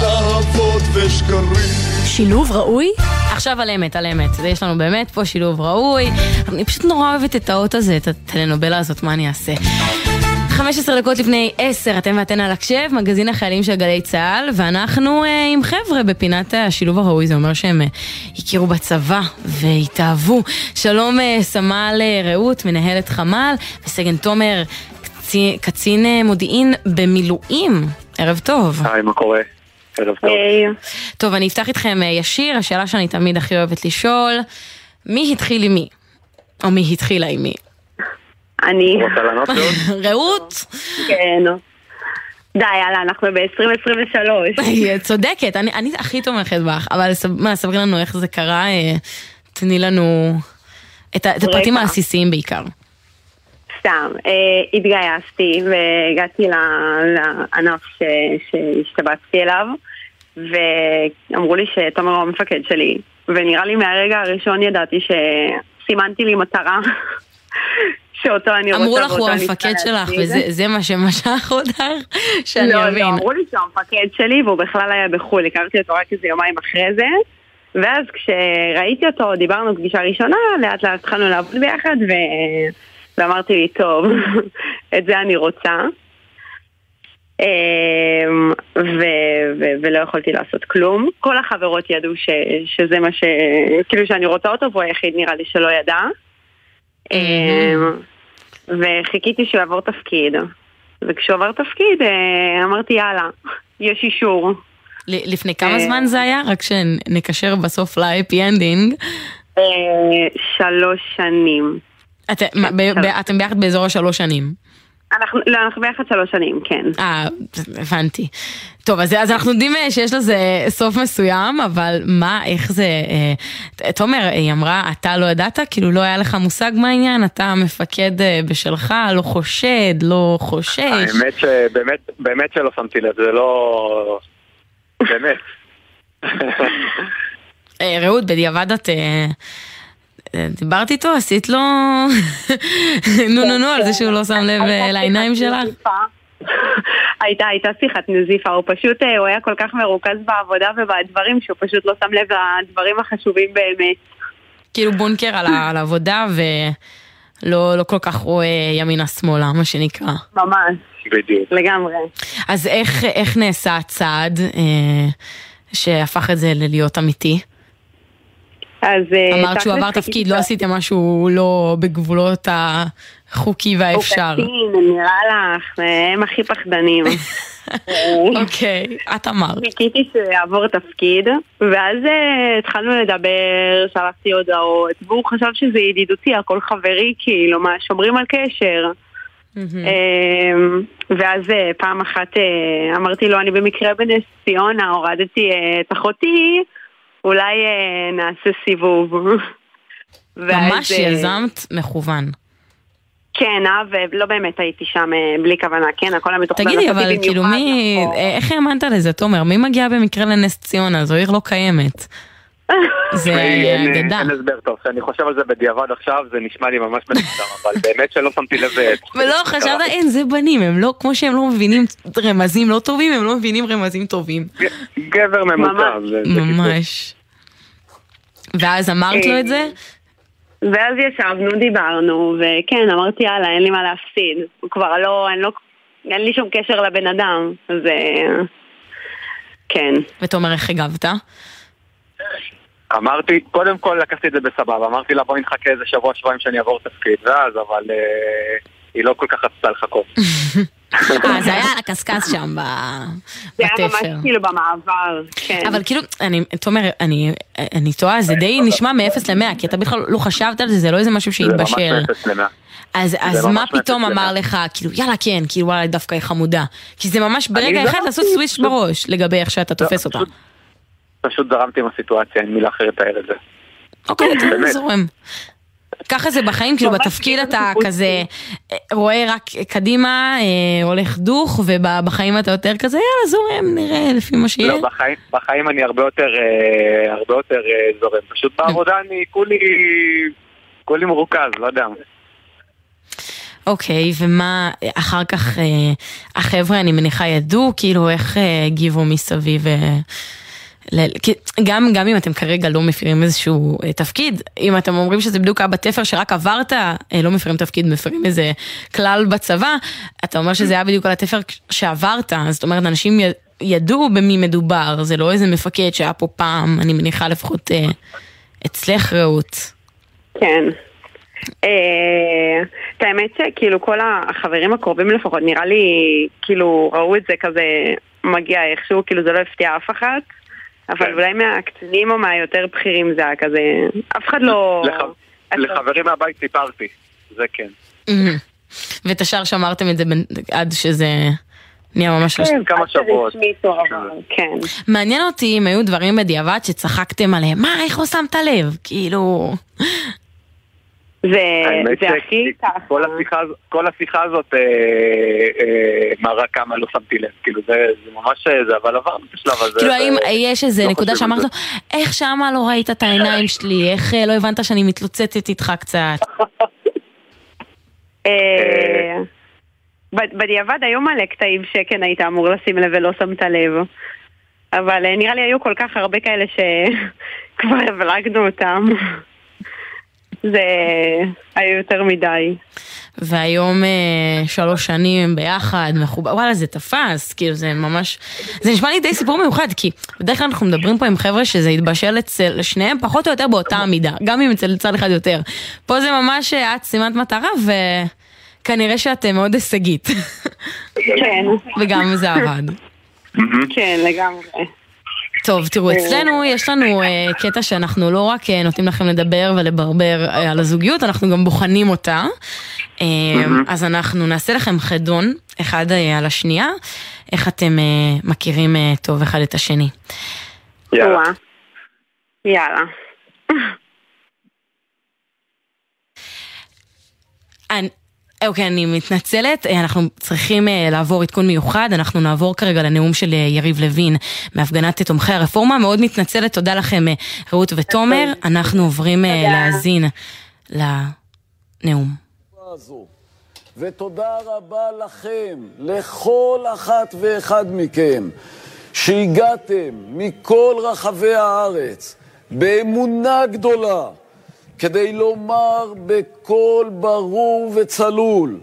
אהבות ושקרים שילוב ראוי? עכשיו על אמת, על אמת. יש לנו באמת פה שילוב ראוי. אני פשוט נורא אוהבת את האות הזה, את הטלנובלה הזאת, מה אני אעשה? 15 דקות לפני 10, אתם ואתן על הקשב, מגזין החיילים של גלי צה"ל, ואנחנו אה, עם חבר'ה בפינת השילוב הראוי, זה אומר שהם אה, הכירו בצבא והתאהבו. שלום אה, סמל אה, רעות, מנהלת חמ"ל, וסגן תומר, קצין, קצין אה, מודיעין במילואים. ערב טוב. היי, מה קורה? ערב טוב. טוב, אני אפתח איתכם אה, ישיר, השאלה שאני תמיד הכי אוהבת לשאול, מי התחיל עם מי? או מי התחילה עם מי? אני. רוצה לענות לו? רעות? כן. די, יאללה, אנחנו ב-2023. צודקת, אני, אני הכי תומכת בך, אבל מה, ספרי לנו איך זה קרה, אה, תני לנו את, הפרטים. העסיסיים בעיקר. סתם, אה, התגייסתי והגעתי לענף ש- שהשתבצתי אליו ואמרו לי שתומר הוא המפקד שלי ונראה לי מהרגע הראשון ידעתי שסימנתי לי מטרה שאותו אני רוצה אמרו לך הוא המפקד שלך. וזה זה מה שמשך אותך? שאני לא, אבין. לא, אמרו לי שהוא המפקד שלי והוא בכלל היה בחו"ל, הכרתי אותו רק איזה יומיים אחרי זה ואז כשראיתי אותו, דיברנו פגישה ראשונה, לאט לאט התחלנו לעבוד ביחד ו... ואמרתי לי, טוב, את זה אני רוצה. אמ, ו- ו- ולא יכולתי לעשות כלום. כל החברות ידעו ש- שזה מה ש... כאילו שאני רוצה אותו, והוא היחיד נראה לי שלא ידע. אמ, וחיכיתי שהוא יעבור תפקיד. וכשהוא עבר תפקיד, אה, אמרתי יאללה, יש אישור. לפני כמה אה, זמן זה היה? רק שנקשר בסוף ל happy ending. אה, שלוש שנים. אתם ביחד באזור השלוש שנים. אנחנו, לא, אנחנו ביחד שלוש שנים, כן. אה, הבנתי. טוב, אז, אז אנחנו יודעים אה, שיש לזה סוף מסוים, אבל מה, איך זה... אה, תומר, היא אמרה, אתה לא ידעת? כאילו לא היה לך מושג מהעניין? אתה מפקד אה, בשלך, לא חושד, לא חושש? האמת שבאמת, באמת שלא שמתי לב, זה לא... באמת. אה, רעות, בדיעבד את... אה, אה, דיברת איתו? עשית לו... נו נו נו, על זה שהוא לא שם לב לעיניים שלך? הייתה, הייתה שיחת נזיפה, הוא פשוט, אה, הוא היה כל כך מרוכז בעבודה ובדברים שהוא פשוט לא שם לב לדברים החשובים באמת. כאילו בונקר על העבודה ולא לא כל כך רואה ימינה-שמאלה, מה שנקרא. ממש. בדיוק. לגמרי. אז איך, איך נעשה הצעד אה, שהפך את זה ללהיות אמיתי? אז... אה, אמרת שהוא עבר תפקיד, לא עשיתם משהו לא בגבולות החוקי והאפשר. הוא קטין, נראה לך, אה, הם הכי פחדנים. אוקיי, את אמרת. חיכיתי שיעבור תפקיד, ואז אה, התחלנו לדבר, שלחתי הודעות, והוא חשב שזה ידידותי, הכל חברי, כאילו, מה, שומרים על קשר. אמ, ואז פעם אחת אמרתי לו, אני במקרה בנס ציונה, הורדתי את אחותי, אולי אה, נעשה סיבוב. ואז, ממש אה, יזמת מכוון. כן, אה, ולא באמת הייתי שם אה, בלי כוונה, כן, הכל היה מתוכנן. תגידי, אבל כאילו מי... נכון. אה, איך האמנת לזה, תומר? מי מגיע במקרה לנס ציונה? זו עיר לא קיימת. זה אין- אגדה. אין הסבר טוב, כשאני חושב על זה בדיעבד עכשיו, זה נשמע לי ממש מטומטם, אבל באמת שלא שמתי לב... אה, ולא, חשבת, אין, זה בנים, הם לא, כמו שהם לא מבינים רמזים לא טובים, הם לא מבינים רמזים טובים. גבר ממוצע. ממש. ואז אמרת לו את זה? ואז ישבנו, דיברנו, וכן, אמרתי יאללה, אין לי מה להפסיד. הוא כבר לא, אין, לא, אין לי שום קשר לבן אדם, אז אה, כן. ותומר, איך הגבת? אמרתי, קודם כל לקחתי את זה בסבבה, אמרתי לה בוא נחכה איזה שבוע שבועיים שאני אעבור תפקיד, ואז, אבל אה, היא לא כל כך רצתה לחכות. אה, זה היה על הקשקש שם ב- זה היה בתפר. ממש כאילו במעבר, כן. אבל כאילו, אני, תומר, אני, אני טועה, זה די נשמע מ-0 ל-100, כי אתה בכלל לא חשבת על זה, זה לא איזה משהו זה שהתבשל. אז, אז מה פתאום. אמר לך, כאילו, יאללה, כן, כאילו, וואלה, דווקא היא חמודה. כי זה ממש ברגע אחד זרמתי, לעשות סוויש בראש לגבי איך שאתה תופס אותה. פשוט זרמתי עם הסיטואציה, אין מילה אחרת לתאר את זה. אוקיי, באמת. זורם. ככה זה בחיים, כאילו בתפקיד אתה כזה אה, רואה רק קדימה, אה, הולך דוך, ובחיים אתה יותר כזה, יאללה, זורם, נראה לפי מה שיהיה. לא, בחיים, בחיים אני הרבה יותר, אה, הרבה יותר אה, זורם. פשוט בעבודה אני כולי, כולי מרוכז, לא יודע. אוקיי, ומה אחר כך אה, החבר'ה, אני מניחה, ידעו, כאילו, איך אה, הגיבו מסביב, אה, כי גם, גם אם אתם כרגע לא מפירים איזשהו אה, תפקיד, אם אתם אומרים שזה בדיוק היה בתפר שרק עברת, אה, לא מפירים תפקיד, מפירים איזה כלל בצבא, אתה אומר שזה היה בדיוק על התפר שעברת, זאת אומרת, אנשים ידעו במי מדובר, זה לא איזה מפקד שהיה פה פעם, אני מניחה לפחות אה, אצלך רעות. כן. את האמת שכאילו כל החברים הקרובים לפחות, נראה לי, כאילו, ראו את זה כזה מגיע איכשהו, כאילו זה לא הפתיע אף אחת. אבל אולי מהקצינים או מהיותר בכירים זה היה כזה, אף אחד לא... לח- לחברים מהבית סיפרתי, זה כן. ואת השאר שמרתם את זה עד שזה נהיה ממש... כן, כמה שבועות. אבל כן. מעניין אותי אם היו דברים בדיעבד שצחקתם עליהם, מה, איך לא שמת לב? כאילו... זה, הכי ככה. כל השיחה, הזאת אה, אה, מראה כמה לא שמתי לב, כאילו זה, זה ממש, אה, זה אבל עברנו את השלב הזה. כאילו האם יש איזה לא נקודה שאמרת. איך שמה לא ראית את העיניים שלי, איך אה, לא הבנת שאני מתלוצצת איתך קצת? אה, בדיעבד היו מלא קטעים שכן היית אמור לשים לב ולא שמת לב. אבל אה, נראה לי היו כל כך הרבה כאלה שכבר הבלגנו אותם. זה היה יותר מדי. והיום אה, שלוש שנים ביחד, מחובר, וואלה זה תפס, כאילו זה ממש, זה נשמע לי די סיפור מיוחד, כי בדרך כלל אנחנו מדברים פה עם חבר'ה שזה התבשל אצל שניהם פחות או יותר באותה מידה, גם אם אצל צד אחד יותר. פה זה ממש אה, את שימת מטרה וכנראה שאת אה, מאוד הישגית. כן. וגם זה עבד. כן, לגמרי. טוב, תראו, אצלנו יש לנו אה, קטע שאנחנו לא רק אה, נותנים לכם לדבר ולברבר אה, על הזוגיות, אנחנו גם בוחנים אותה. אה, אז אנחנו נעשה לכם חידון אחד אה, על השנייה, איך אתם אה, מכירים אה, טוב אחד את השני. יאללה. יאללה. אוקיי, אני מתנצלת, אה, אנחנו צריכים אה, לעבור עדכון מיוחד, אנחנו נעבור כרגע לנאום של אה, יריב לוין מהפגנת תומכי הרפורמה, מאוד מתנצלת, תודה לכם רעות ותומר, אנחנו עוברים להאזין לנאום. ותודה רבה לכם, לכל אחת ואחד מכם, שהגעתם מכל רחבי הארץ באמונה גדולה, כדי לומר בקול ברור וצלול,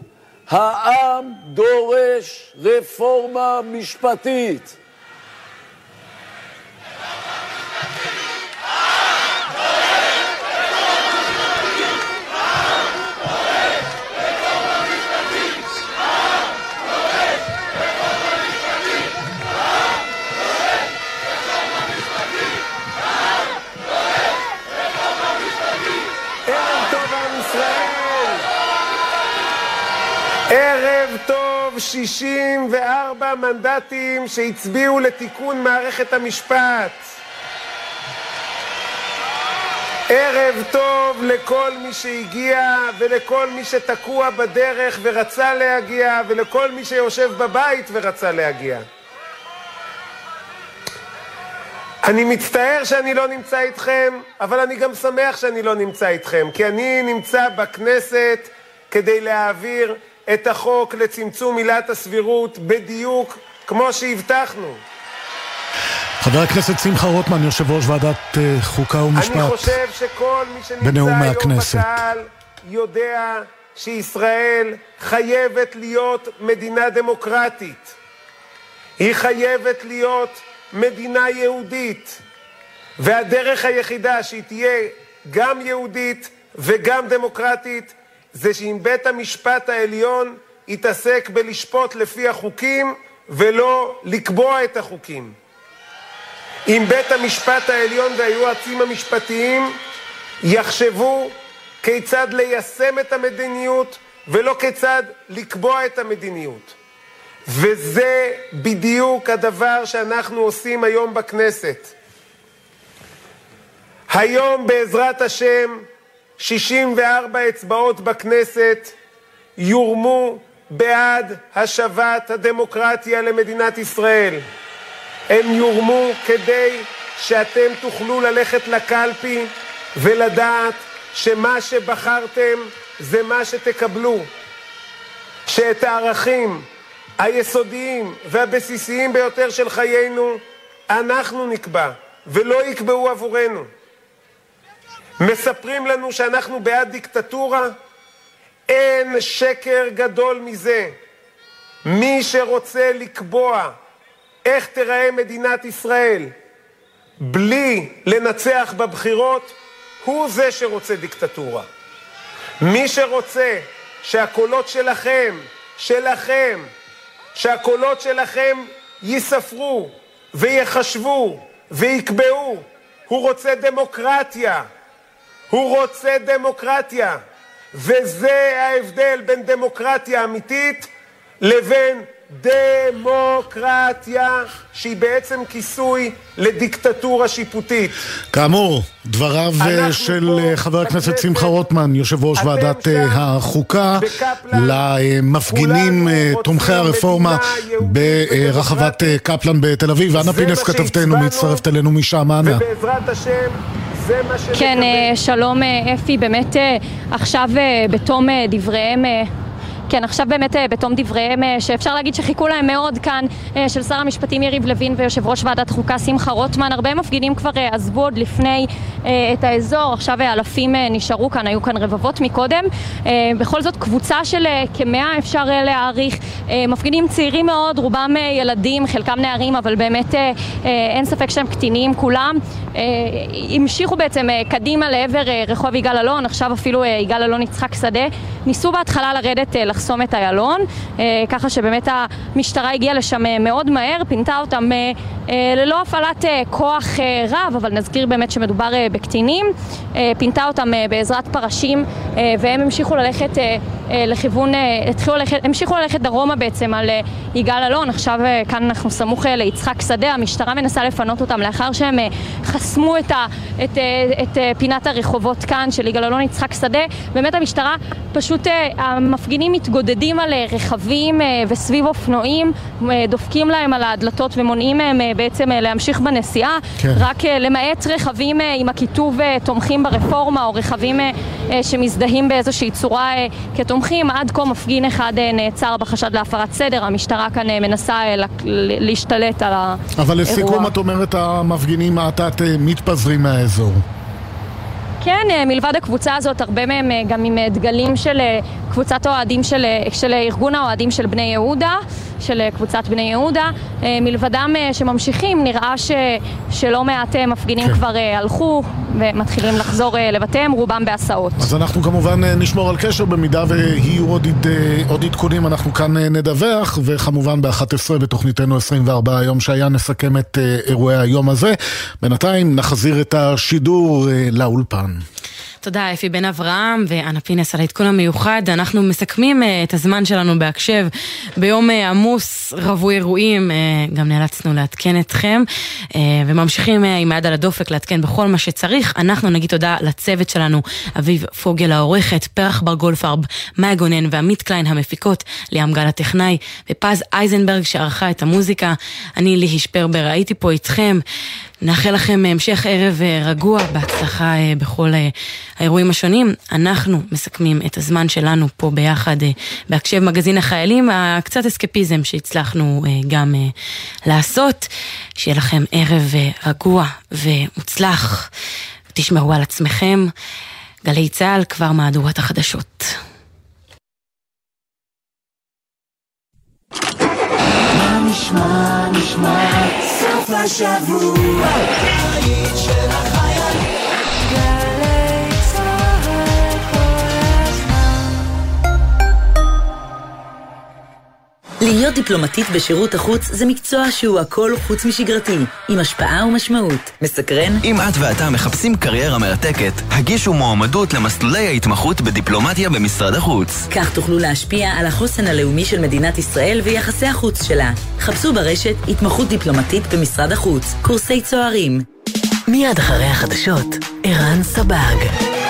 העם דורש רפורמה משפטית. טוב 64 מנדטים שהצביעו לתיקון מערכת המשפט. ערב טוב לכל מי שהגיע ולכל מי שתקוע בדרך ורצה להגיע ולכל מי שיושב בבית ורצה להגיע. אני מצטער שאני לא נמצא איתכם, אבל אני גם שמח שאני לא נמצא איתכם, כי אני נמצא בכנסת כדי להעביר את החוק לצמצום עילת הסבירות בדיוק כמו שהבטחנו. חבר הכנסת שמחה רוטמן, יושב ראש ועדת אה, חוקה ומשפט. אני חושב שכל מי שנמצא היום מהכנסת. בקהל יודע שישראל חייבת להיות מדינה דמוקרטית. היא חייבת להיות מדינה יהודית. והדרך היחידה שהיא תהיה גם יהודית וגם דמוקרטית זה שאם בית המשפט העליון יתעסק בלשפוט לפי החוקים ולא לקבוע את החוקים. אם בית המשפט העליון והיועצים המשפטיים יחשבו כיצד ליישם את המדיניות ולא כיצד לקבוע את המדיניות. וזה בדיוק הדבר שאנחנו עושים היום בכנסת. היום בעזרת השם 64 אצבעות בכנסת יורמו בעד השבת הדמוקרטיה למדינת ישראל. הם יורמו כדי שאתם תוכלו ללכת לקלפי ולדעת שמה שבחרתם זה מה שתקבלו. שאת הערכים היסודיים והבסיסיים ביותר של חיינו אנחנו נקבע, ולא יקבעו עבורנו. מספרים לנו שאנחנו בעד דיקטטורה? אין שקר גדול מזה. מי שרוצה לקבוע איך תיראה מדינת ישראל בלי לנצח בבחירות, הוא זה שרוצה דיקטטורה. מי שרוצה שהקולות שלכם, שלכם, שהקולות שלכם ייספרו ויחשבו ויקבעו, הוא רוצה דמוקרטיה. הוא רוצה דמוקרטיה. וזה ההבדל בין דמוקרטיה אמיתית לבין דמוקרטיה שהיא בעצם כיסוי לדיקטטורה שיפוטית. כאמור, דבריו אה, של אה, חבר הכנסת שמחה רוטמן, יושב ראש ועדת אה, החוקה, למפגינים תומכי הרפורמה ברחבת קפלן בתל אביב. אנה פינס כתבתנו מצטרפת אלינו משם, אנה. ובעזרת השם זה מה שנקבל. כן, שלום אפי, באמת עכשיו בתום דבריהם כן, עכשיו באמת אה, בתום דבריהם, אה, שאפשר להגיד שחיכו להם מאוד כאן, אה, של שר המשפטים יריב לוין ויושב ראש ועדת חוקה שמחה רוטמן. הרבה מפגינים כבר עזבו עוד לפני את האזור, עכשיו אלפים נשארו כאן, היו כאן רבבות מקודם. בכל זאת, קבוצה של כמאה אפשר להעריך. מפגינים צעירים מאוד, רובם ילדים, חלקם נערים, אבל באמת אין ספק שהם קטינים כולם. המשיכו בעצם קדימה לעבר רחוב יגאל אלון, עכשיו אפילו יגאל אלון יצחק שדה. ניסו בהתחלה לרדת לחסום את איילון, אה, ככה שבאמת המשטרה הגיעה לשם אה, מאוד מהר, פינתה אותם אה, ללא הפעלת כוח רב, אבל נזכיר באמת שמדובר בקטינים, פינתה אותם בעזרת פרשים והם המשיכו ללכת לכיוון, התחילו ללכת, המשיכו ללכת דרומה בעצם על יגאל אלון, עכשיו כאן אנחנו סמוך ליצחק שדה, המשטרה מנסה לפנות אותם לאחר שהם חסמו את, ה, את, את פינת הרחובות כאן של יגאל אלון יצחק שדה, באמת המשטרה פשוט, המפגינים מתגודדים על אה, רכבים אה, וסביב אופנועים, אה, דופקים להם על הדלתות ומונעים מהם בעצם להמשיך בנסיעה. כן. רק למעט רכבים עם הכיתוב תומכים ברפורמה, או רכבים שמזדהים באיזושהי צורה כתומכים, עד כה מפגין אחד נעצר בחשד להפרת סדר. המשטרה כאן מנסה להשתלט על האירוע. אבל לסיכום את אומרת המפגינים מעט מתפזרים מהאזור. כן, אה, מלבד הקבוצה הזאת, הרבה מהם אה, גם עם אה, דגלים של קבוצת אוהדים של, של ארגון האוהדים של בני יהודה. של אה, קבוצת בני יהודה. אה, מלבדם אה, שממשיכים, נראה ש, שלא מעט מפגינים כן. כבר הלכו ומתחילים לחזור לבתיהם, רובם בהסעות. אז אנחנו כמובן נשמור על קשר במידה ויהיו עוד, עוד עדכונים, אנחנו כאן נדווח, וכמובן ב-11 בתוכניתנו 24 היום שהיה נסכם את אירועי היום הזה. בינתיים נחזיר את השידור לאולפן. תודה אפי בן אברהם ואנה פינס על העדכון המיוחד. אנחנו מסכמים אה, את הזמן שלנו בהקשב ביום אה, עמוס, רווי אירועים, אה, גם נאלצנו לעדכן אתכם, וממשיכים עם היד על הדופק לעדכן בכל מה שצריך. אנחנו נגיד תודה לצוות שלנו, אביב פוגל העורכת, פרח בר גולפרב, מאי גונן ועמית קליין המפיקות, ליאם גל הטכנאי, ופז אייזנברג שערכה את המוזיקה. אני ליהי שפרבר, הייתי פה איתכם. נאחל לכם המשך ערב אה, רגוע, בהצלחה אה, בכל אה, האירועים השונים. אנחנו מסכמים את הזמן שלנו פה ביחד בהקשב מגזין החיילים, הקצת אסקפיזם שהצלחנו גם לעשות. שיהיה לכם ערב רגוע ומוצלח. תשמרו על עצמכם. גלי צה"ל, כבר מהדורת החדשות. נשמע, נשמע, סוף השבוע, להיות דיפלומטית בשירות החוץ זה מקצוע שהוא הכל חוץ משגרתי, עם השפעה ומשמעות. מסקרן? אם את ואתה מחפשים קריירה מרתקת, הגישו מועמדות למסלולי ההתמחות בדיפלומטיה במשרד החוץ. כך תוכלו להשפיע על החוסן הלאומי של מדינת ישראל ויחסי החוץ שלה. חפשו ברשת התמחות דיפלומטית במשרד החוץ, קורסי צוערים. מיד אחרי החדשות, ערן סבג.